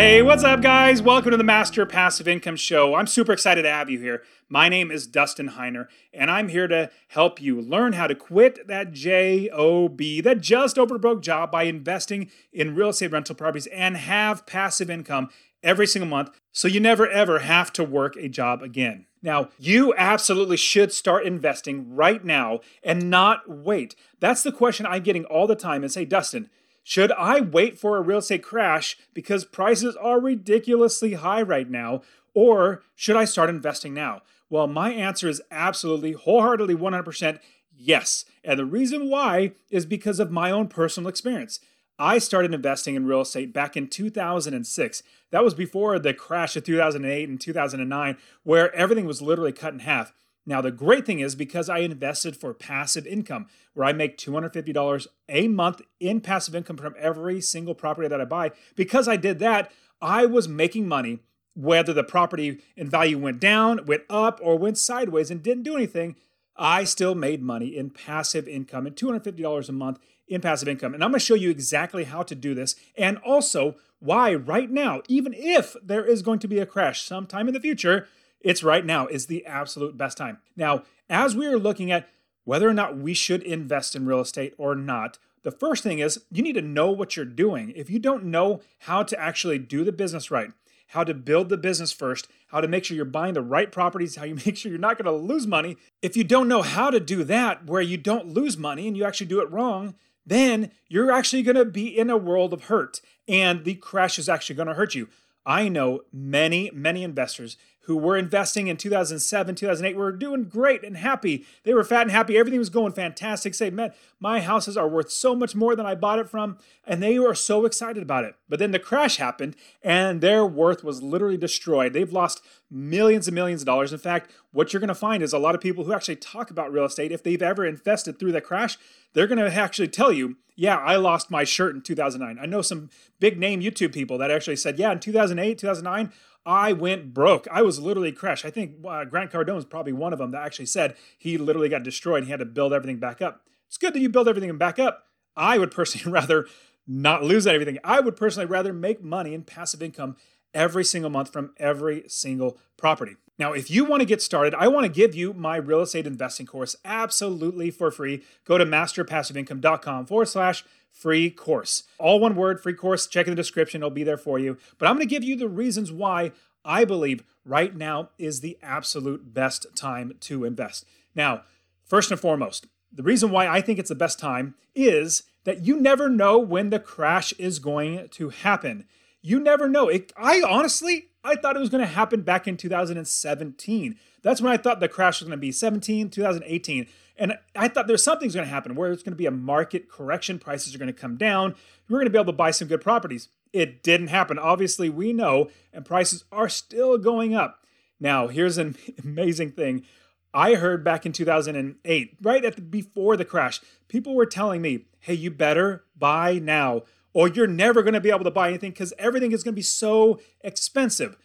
Hey, what's up, guys? Welcome to the Master Passive Income Show. I'm super excited to have you here. My name is Dustin Heiner, and I'm here to help you learn how to quit that JOB, that just over broke job, by investing in real estate rental properties and have passive income every single month so you never ever have to work a job again. Now, you absolutely should start investing right now and not wait. That's the question I'm getting all the time and say, Dustin, should I wait for a real estate crash because prices are ridiculously high right now? Or should I start investing now? Well, my answer is absolutely, wholeheartedly, 100% yes. And the reason why is because of my own personal experience. I started investing in real estate back in 2006. That was before the crash of 2008 and 2009, where everything was literally cut in half. Now, the great thing is because I invested for passive income, where I make $250 a month in passive income from every single property that I buy, because I did that, I was making money whether the property in value went down, went up, or went sideways and didn't do anything. I still made money in passive income and $250 a month in passive income. And I'm going to show you exactly how to do this and also why right now, even if there is going to be a crash sometime in the future, it's right now is the absolute best time. Now, as we are looking at whether or not we should invest in real estate or not, the first thing is you need to know what you're doing. If you don't know how to actually do the business right, how to build the business first, how to make sure you're buying the right properties, how you make sure you're not going to lose money. If you don't know how to do that where you don't lose money and you actually do it wrong, then you're actually going to be in a world of hurt and the crash is actually going to hurt you. I know many, many investors who were investing in 2007, 2008 were doing great and happy. They were fat and happy. Everything was going fantastic. Say, man, my houses are worth so much more than I bought it from. And they were so excited about it. But then the crash happened and their worth was literally destroyed. They've lost millions and millions of dollars. In fact, what you're going to find is a lot of people who actually talk about real estate, if they've ever invested through the crash, they're going to actually tell you, yeah, I lost my shirt in 2009. I know some big name YouTube people that actually said, yeah, in 2008, 2009, I went broke. I was literally crushed. I think uh, Grant Cardone was probably one of them that actually said he literally got destroyed. and He had to build everything back up. It's good that you build everything back up. I would personally rather not lose everything. I would personally rather make money in passive income every single month from every single property. Now, if you want to get started, I want to give you my real estate investing course absolutely for free. Go to masterpassiveincome.com forward slash free course. All one word, free course. Check in the description, it'll be there for you. But I'm going to give you the reasons why I believe right now is the absolute best time to invest. Now, first and foremost, the reason why I think it's the best time is that you never know when the crash is going to happen. You never know. It, I honestly, I thought it was going to happen back in 2017. That's when I thought the crash was going to be 17, 2018. And I thought there's something's going to happen where it's going to be a market correction. Prices are going to come down. We're going to be able to buy some good properties. It didn't happen. Obviously, we know, and prices are still going up. Now, here's an amazing thing. I heard back in 2008, right at the, before the crash, people were telling me, "Hey, you better buy now, or you're never going to be able to buy anything because everything is going to be so expensive."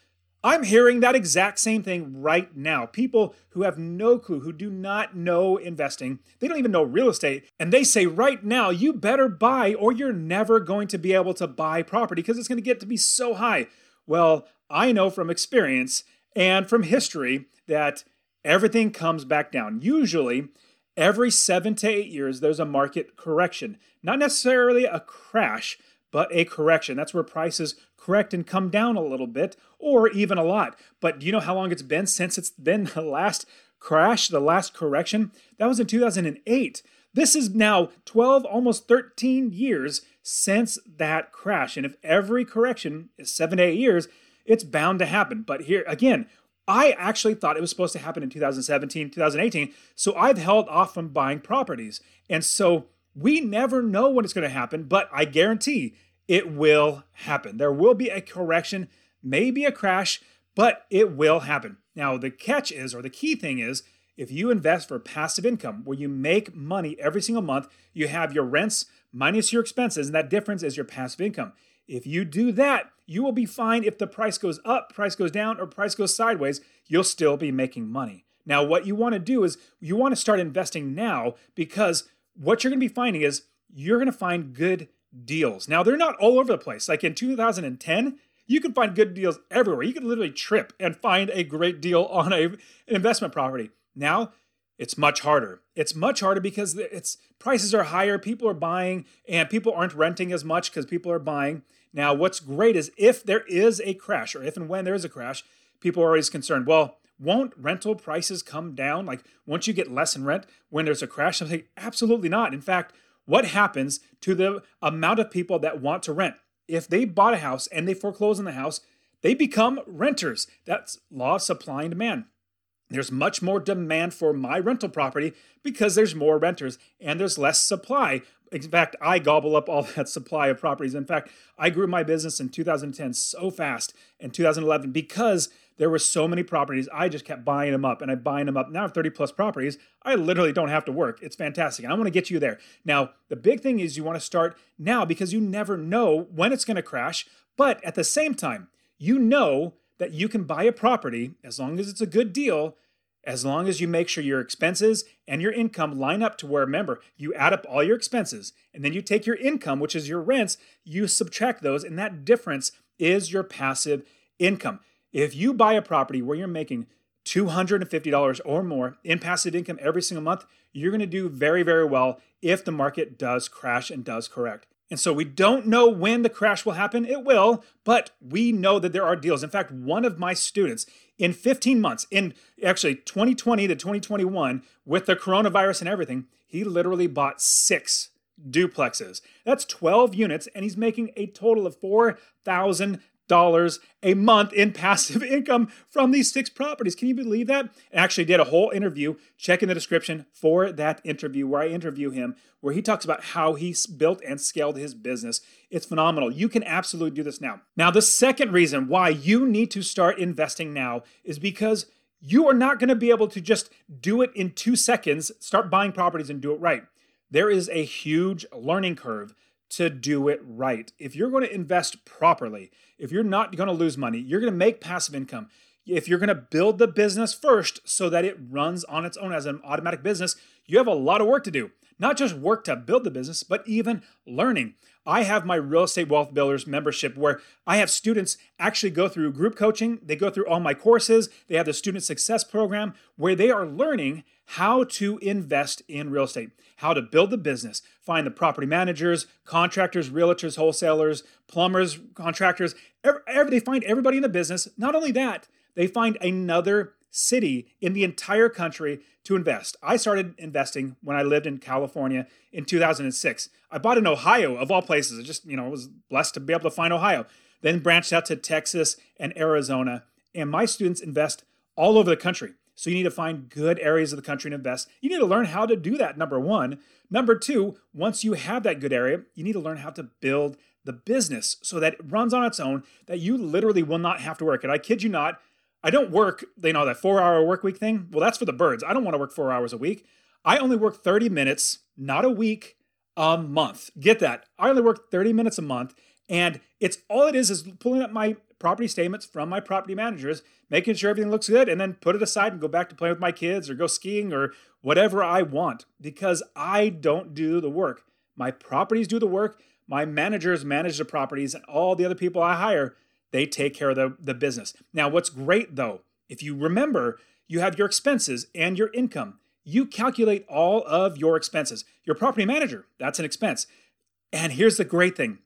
I'm hearing that exact same thing right now. People who have no clue, who do not know investing, they don't even know real estate, and they say right now, you better buy or you're never going to be able to buy property because it's going to get to be so high. Well, I know from experience and from history that everything comes back down. Usually, every seven to eight years, there's a market correction. Not necessarily a crash, but a correction. That's where prices correct and come down a little bit or even a lot. But do you know how long it's been since it's been the last crash, the last correction? That was in 2008. This is now 12, almost 13 years since that crash. And if every correction is seven to eight years, it's bound to happen. But here again, I actually thought it was supposed to happen in 2017, 2018. So I've held off from buying properties. And so we never know when it's going to happen, but I guarantee it will happen. There will be a correction, maybe a crash, but it will happen. Now, the catch is, or the key thing is, If you invest for passive income where you make money every single month, you have your rents minus your expenses, and that difference is your passive income. If you do that, you will be fine if the price goes up, price goes down, or price goes sideways, you'll still be making money. Now, what you want to do is you want to start investing now because what you're going to be finding is you're going to find good deals. Now, they're not all over the place. Like in 2010, you can find good deals everywhere. You can literally trip and find a great deal on a, an investment property. Now, it's much harder. It's much harder because it's prices are higher, people are buying, and people aren't renting as much because people are buying. Now, what's great is if there is a crash, or if and when there is a crash, people are always concerned. Well, won't rental prices come down? Like, once you get less in rent when there's a crash? I'm saying, absolutely not. In fact, what happens to the amount of people that want to rent? If they bought a house and they foreclose on the house, they become renters. That's law of supply and demand. There's much more demand for my rental property because there's more renters and there's less supply. In fact, I gobble up all that supply of properties. In fact, I grew my business in 2010 so fast in 2011 because there were so many properties. I just kept buying them up and I'm buying them up. Now I have 30 plus properties. I literally don't have to work. It's fantastic. And I want to get you there. Now, the big thing is you want to start now because you never know when it's going to crash. But at the same time, you know that you can buy a property as long as it's a good deal as long as you make sure your expenses and your income line up to where, remember, you add up all your expenses and then you take your income, which is your rents, you subtract those, and that difference is your passive income. If you buy a property where you're making $250 or more in passive income every single month, you're going to do very, very well if the market does crash and does correct. And so we don't know when the crash will happen. It will, but we know that there are deals. In fact, one of my students in 15 months, in actually 2020 to 2021, with the coronavirus and everything, he literally bought six duplexes. That's 12 units, and he's making a total of 4,000 dollars a month in passive income from these six properties. Can you believe that? I actually did a whole interview. Check in the description for that interview where I interview him, where he talks about how he built and scaled his business. It's phenomenal. You can absolutely do this now. Now, the second reason why you need to start investing now is because you are not going to be able to just do it in two seconds, start buying properties and do it right. There is a huge learning curve to do it right. If you're going to invest properly, if you're not going to lose money, you're going to make passive income. If you're going to build the business first so that it runs on its own as an automatic business, you have a lot of work to do. Not just work to build the business, but even learning. I have my Real Estate Wealth Builders membership where I have students actually go through group coaching. They go through all my courses. They have the Student Success Program where they are learning how to invest in real estate, how to build the business, find the property managers, contractors, realtors, wholesalers, plumbers, contractors. Every, every, they find everybody in the business. Not only that, they find another city in the entire country to invest. I started investing when I lived in California in 2006. I bought in Ohio, of all places. I just, you know, was blessed to be able to find Ohio. Then branched out to Texas and Arizona. And my students invest all over the country. So you need to find good areas of the country to invest. You need to learn how to do that, number one. Number two, once you have that good area, you need to learn how to build the business so that it runs on its own, that you literally will not have to work. And I kid you not, I don't work, you know, that four hour work week thing. Well, that's for the birds. I don't want to work four hours a week. I only work 30 minutes, not a week, a month. Get that. I only work 30 minutes a month. And it's all it is is pulling up my property statements from my property managers, making sure everything looks good, and then put it aside and go back to playing with my kids or go skiing or whatever I want because I don't do the work. My properties do the work. My managers manage the properties, and all the other people I hire they take care of the, the business. Now, what's great though, if you remember, you have your expenses and your income. You calculate all of your expenses. Your property manager, that's an expense. And here's the great thing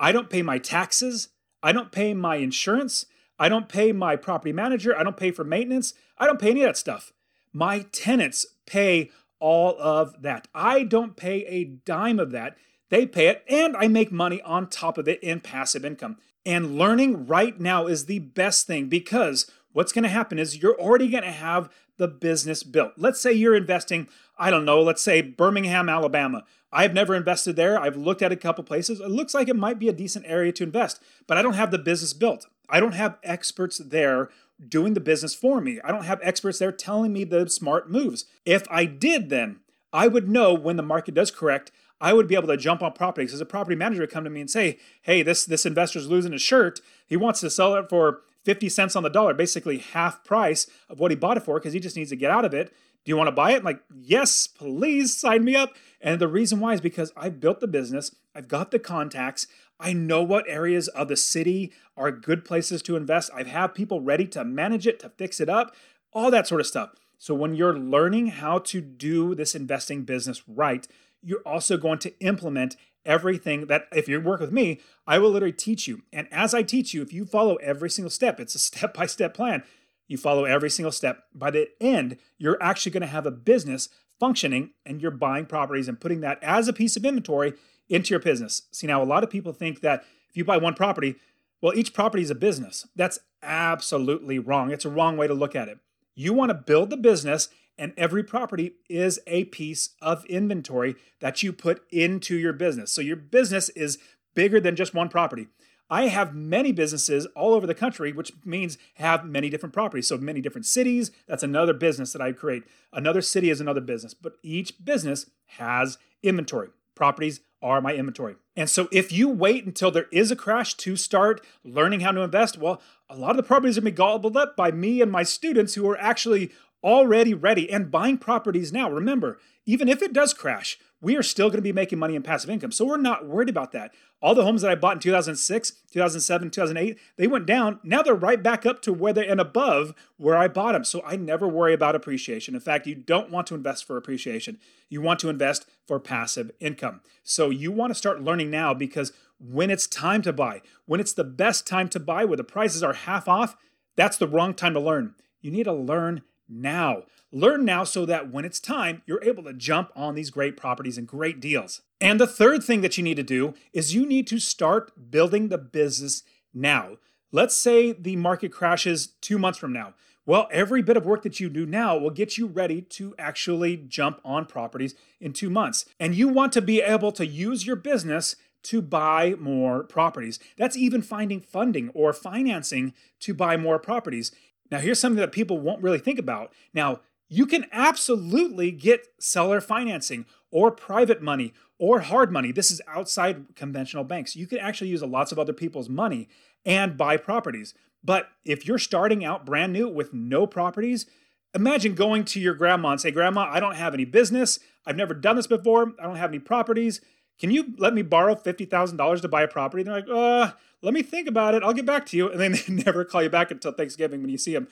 I don't pay my taxes, I don't pay my insurance, I don't pay my property manager, I don't pay for maintenance, I don't pay any of that stuff. My tenants pay all of that. I don't pay a dime of that. They pay it, and I make money on top of it in passive income. And learning right now is the best thing because what's going to happen is you're already going to have the business built. Let's say you're investing, I don't know, let's say Birmingham, Alabama. I've never invested there. I've looked at a couple places. It looks like it might be a decent area to invest, but I don't have the business built. I don't have experts there doing the business for me. I don't have experts there telling me the smart moves. If I did, then I would know when the market does correct. I would be able to jump on properties as a property manager would come to me and say, "Hey, this this investor's losing his shirt. He wants to sell it for 50 cents on the dollar, basically half price of what he bought it for because he just needs to get out of it. Do you want to buy it? I'm like, yes, please sign me up. And the reason why is because I've built the business, I've got the contacts, I know what areas of the city are good places to invest. I have people ready to manage it, to fix it up, all that sort of stuff. So when you're learning how to do this investing business right, you're also going to implement everything that if you work with me, I will literally teach you. And as I teach you, if you follow every single step, it's a step by step plan. You follow every single step. By the end, you're actually going to have a business functioning and you're buying properties and putting that as a piece of inventory into your business. See, now a lot of people think that if you buy one property, well, each property is a business. That's absolutely wrong. It's a wrong way to look at it. You want to build the business, and every property is a piece of inventory that you put into your business. So your business is bigger than just one property. I have many businesses all over the country, which means have many different properties. So many different cities, that's another business that I create. Another city is another business, but each business has inventory. Properties are my inventory. And so if you wait until there is a crash to start learning how to invest, well, a lot of the properties are going to be gobbled up by me and my students who are actually already ready and buying properties now. Remember, even if it does crash, we are still going to be making money in passive income. So we're not worried about that. All the homes that I bought in 2006, 2007, 2008, they went down. Now they're right back up to where they and above where I bought them. So I never worry about appreciation. In fact, you don't want to invest for appreciation. You want to invest for passive income. So you want to start learning now because when it's time to buy, when it's the best time to buy where the prices are half off, that's the wrong time to learn. You need to learn now. Learn now so that when it's time, you're able to jump on these great properties and great deals. And the third thing that you need to do is you need to start building the business now. Let's say the market crashes two months from now. Well, every bit of work that you do now will get you ready to actually jump on properties in two months. And you want to be able to use your business to buy more properties. That's even finding funding or financing to buy more properties. Now, here's something that people won't really think about. Now, you can absolutely get seller financing or private money or hard money. This is outside conventional banks. You can actually use lots of other people's money and buy properties. But if you're starting out brand new with no properties, imagine going to your grandma and say, Grandma, I don't have any business. I've never done this before. I don't have any properties. Can you let me borrow $50,000 to buy a property? And they're like, uh, let me think about it. I'll get back to you. And then they never call you back until Thanksgiving when you see them.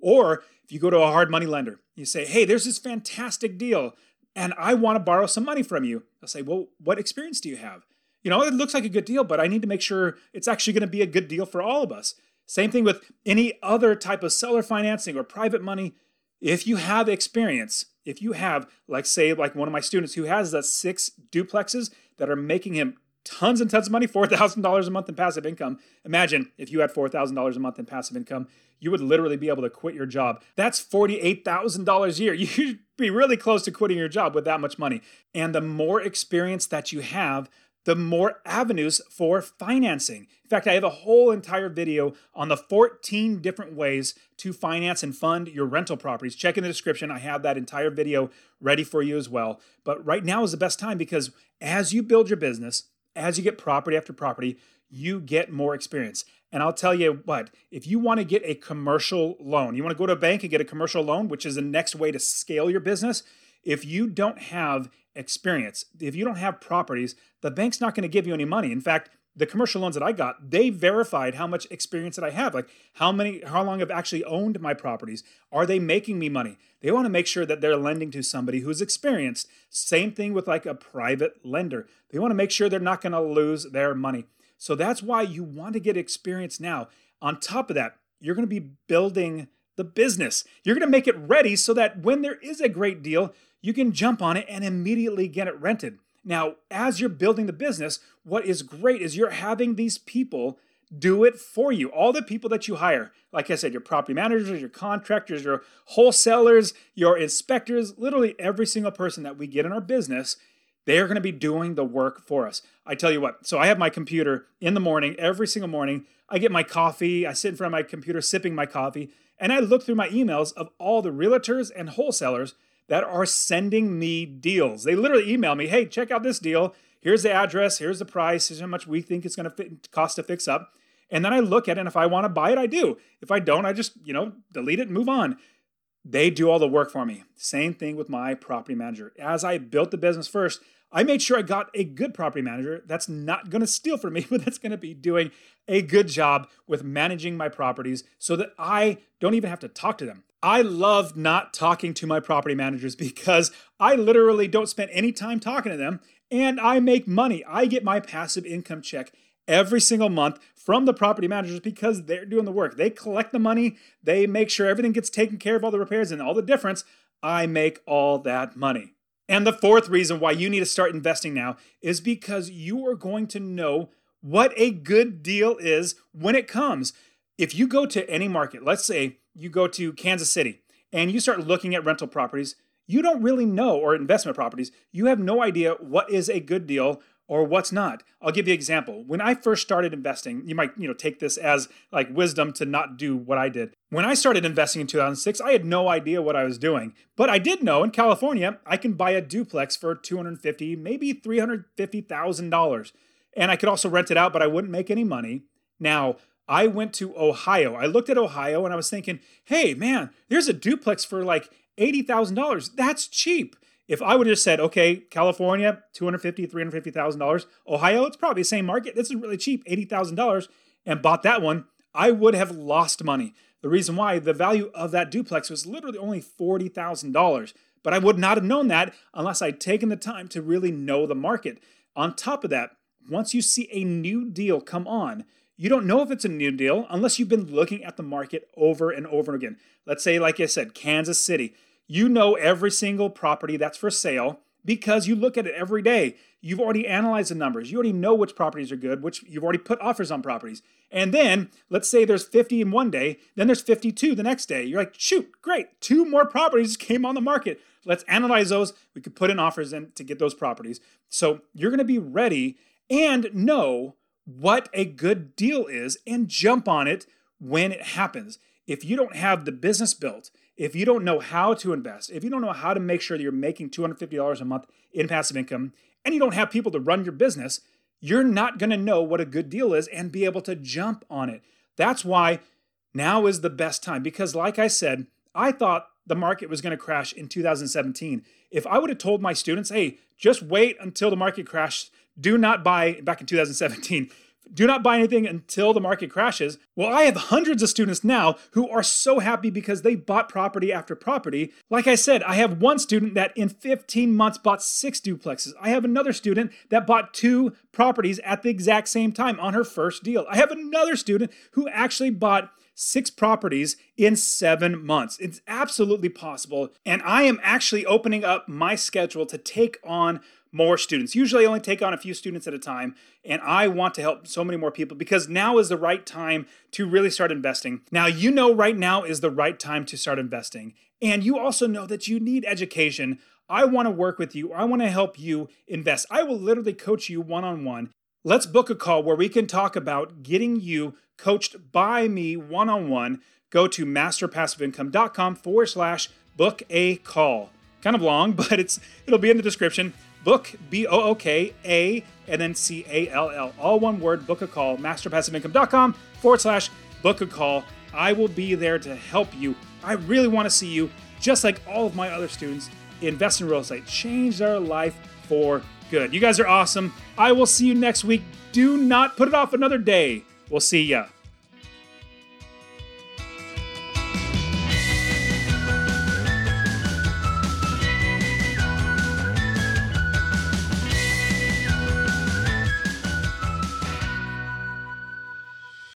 Or if you go to a hard money lender, you say, hey, there's this fantastic deal and I want to borrow some money from you. They'll say, well, what experience do you have? You know, it looks like a good deal, but I need to make sure it's actually going to be a good deal for all of us. Same thing with any other type of seller financing or private money. If you have experience, if you have, like, say, like one of my students who has the six duplexes that are making him tons and tons of money, $4,000 a month in passive income. Imagine if you had $4,000 a month in passive income, you would literally be able to quit your job. That's $48,000 a year. You'd be really close to quitting your job with that much money. And the more experience that you have, the more avenues for financing. In fact, I have a whole entire video on the 14 different ways to finance and fund your rental properties. Check in the description. I have that entire video ready for you as well. But right now is the best time because as you build your business, as you get property after property, you get more experience. And I'll tell you what, if you want to get a commercial loan, you want to go to a bank and get a commercial loan, which is the next way to scale your business. If you don't have experience, if you don't have properties, the bank's not going to give you any money. In fact, the commercial loans that I got, they verified how much experience that I have. Like how many, how long I've actually owned my properties. Are they making me money? They want to make sure that they're lending to somebody who's experienced. Same thing with like a private lender. They want to make sure they're not going to lose their money. So that's why you want to get experience now. On top of that, you're going to be building the business. You're going to make it ready so that when there is a great deal, you can jump on it and immediately get it rented. Now, as you're building the business, what is great is you're having these people do it for you. All the people that you hire, like I said, your property managers, your contractors, your wholesalers, your inspectors, literally every single person that we get in our business, They are going to be doing the work for us. I tell you what, so I have my computer in the morning, every single morning. I get my coffee, I sit in front of my computer sipping my coffee, and I look through my emails of all the realtors and wholesalers that are sending me deals. They literally email me, hey, check out this deal. Here's the address, here's the price, here's how much we think it's going to cost to fix up. And then I look at it, and if I want to buy it, I do. If I don't, I just, you know, delete it and move on. They do all the work for me. Same thing with my property manager. As I built the business first, I made sure I got a good property manager that's not going to steal from me, but that's going to be doing a good job with managing my properties so that I don't even have to talk to them. I love not talking to my property managers because I literally don't spend any time talking to them and I make money. I get my passive income check every single month from the property managers because they're doing the work. They collect the money, they make sure everything gets taken care of, all the repairs and all the difference. I make all that money. And the fourth reason why you need to start investing now is because you are going to know what a good deal is when it comes. If you go to any market, let's say you go to Kansas City and you start looking at rental properties, you don't really know, or investment properties, you have no idea what is a good deal or what's not. I'll give you an example. When I first started investing, you might, you know, take this as like wisdom to not do what I did. When I started investing in 2006, I had no idea what I was doing. But I did know in California, I can buy a duplex for 250, maybe $350,000. And I could also rent it out, but I wouldn't make any money. Now, I went to Ohio. I looked at Ohio and I was thinking, hey, man, there's a duplex for like $80,000. That's cheap. If I would have just said, okay, California, $250,000, $350,000. Ohio, it's probably the same market. This is really cheap, $80,000, and bought that one, I would have lost money. The reason why, the value of that duplex was literally only $40,000. But I would not have known that unless I'd taken the time to really know the market. On top of that, once you see a new deal come on, you don't know if it's a new deal unless you've been looking at the market over and over again. Let's say, like I said, Kansas City. You know every single property that's for sale because you look at it every day. You've already analyzed the numbers. You already know which properties are good, which you've already put offers on properties. And then let's say there's 50 in one day, then there's 52 the next day. You're like, shoot, great. Two more properties came on the market. Let's analyze those. We could put in offers in to get those properties. So you're going to be ready and know what a good deal is and jump on it when it happens. If you don't have the business built, if you don't know how to invest, if you don't know how to make sure that you're making $250 a month in passive income, and you don't have people to run your business, you're not going to know what a good deal is and be able to jump on it. That's why now is the best time because, like I said, I thought the market was going to crash in 2017. If I would have told my students, hey, just wait until the market crashes, do not buy back in 2017 do not buy anything until the market crashes. Well, I have hundreds of students now who are so happy because they bought property after property. Like I said, I have one student that in 15 months bought six duplexes. I have another student that bought two properties at the exact same time on her first deal. I have another student who actually bought six properties in seven months. It's absolutely possible. And I am actually opening up my schedule to take on more students. Usually I only take on a few students at a time, and I want to help so many more people because now is the right time to really start investing. Now, you know, right now is the right time to start investing, and you also know that you need education. I want to work with you, I want to help you invest. I will literally coach you one on one. Let's book a call where we can talk about getting you coached by me one on one. Go to masterpassiveincome.com forward slash book a call. Kind of long, but it's it'll be in the description. Book, B O O K A, and then C A L L. All one word, book a call, masterpassiveincome.com forward slash book a call. I will be there to help you. I really want to see you, just like all of my other students, invest in real estate, change their life for good. You guys are awesome. I will see you next week. Do not put it off another day. We'll see ya.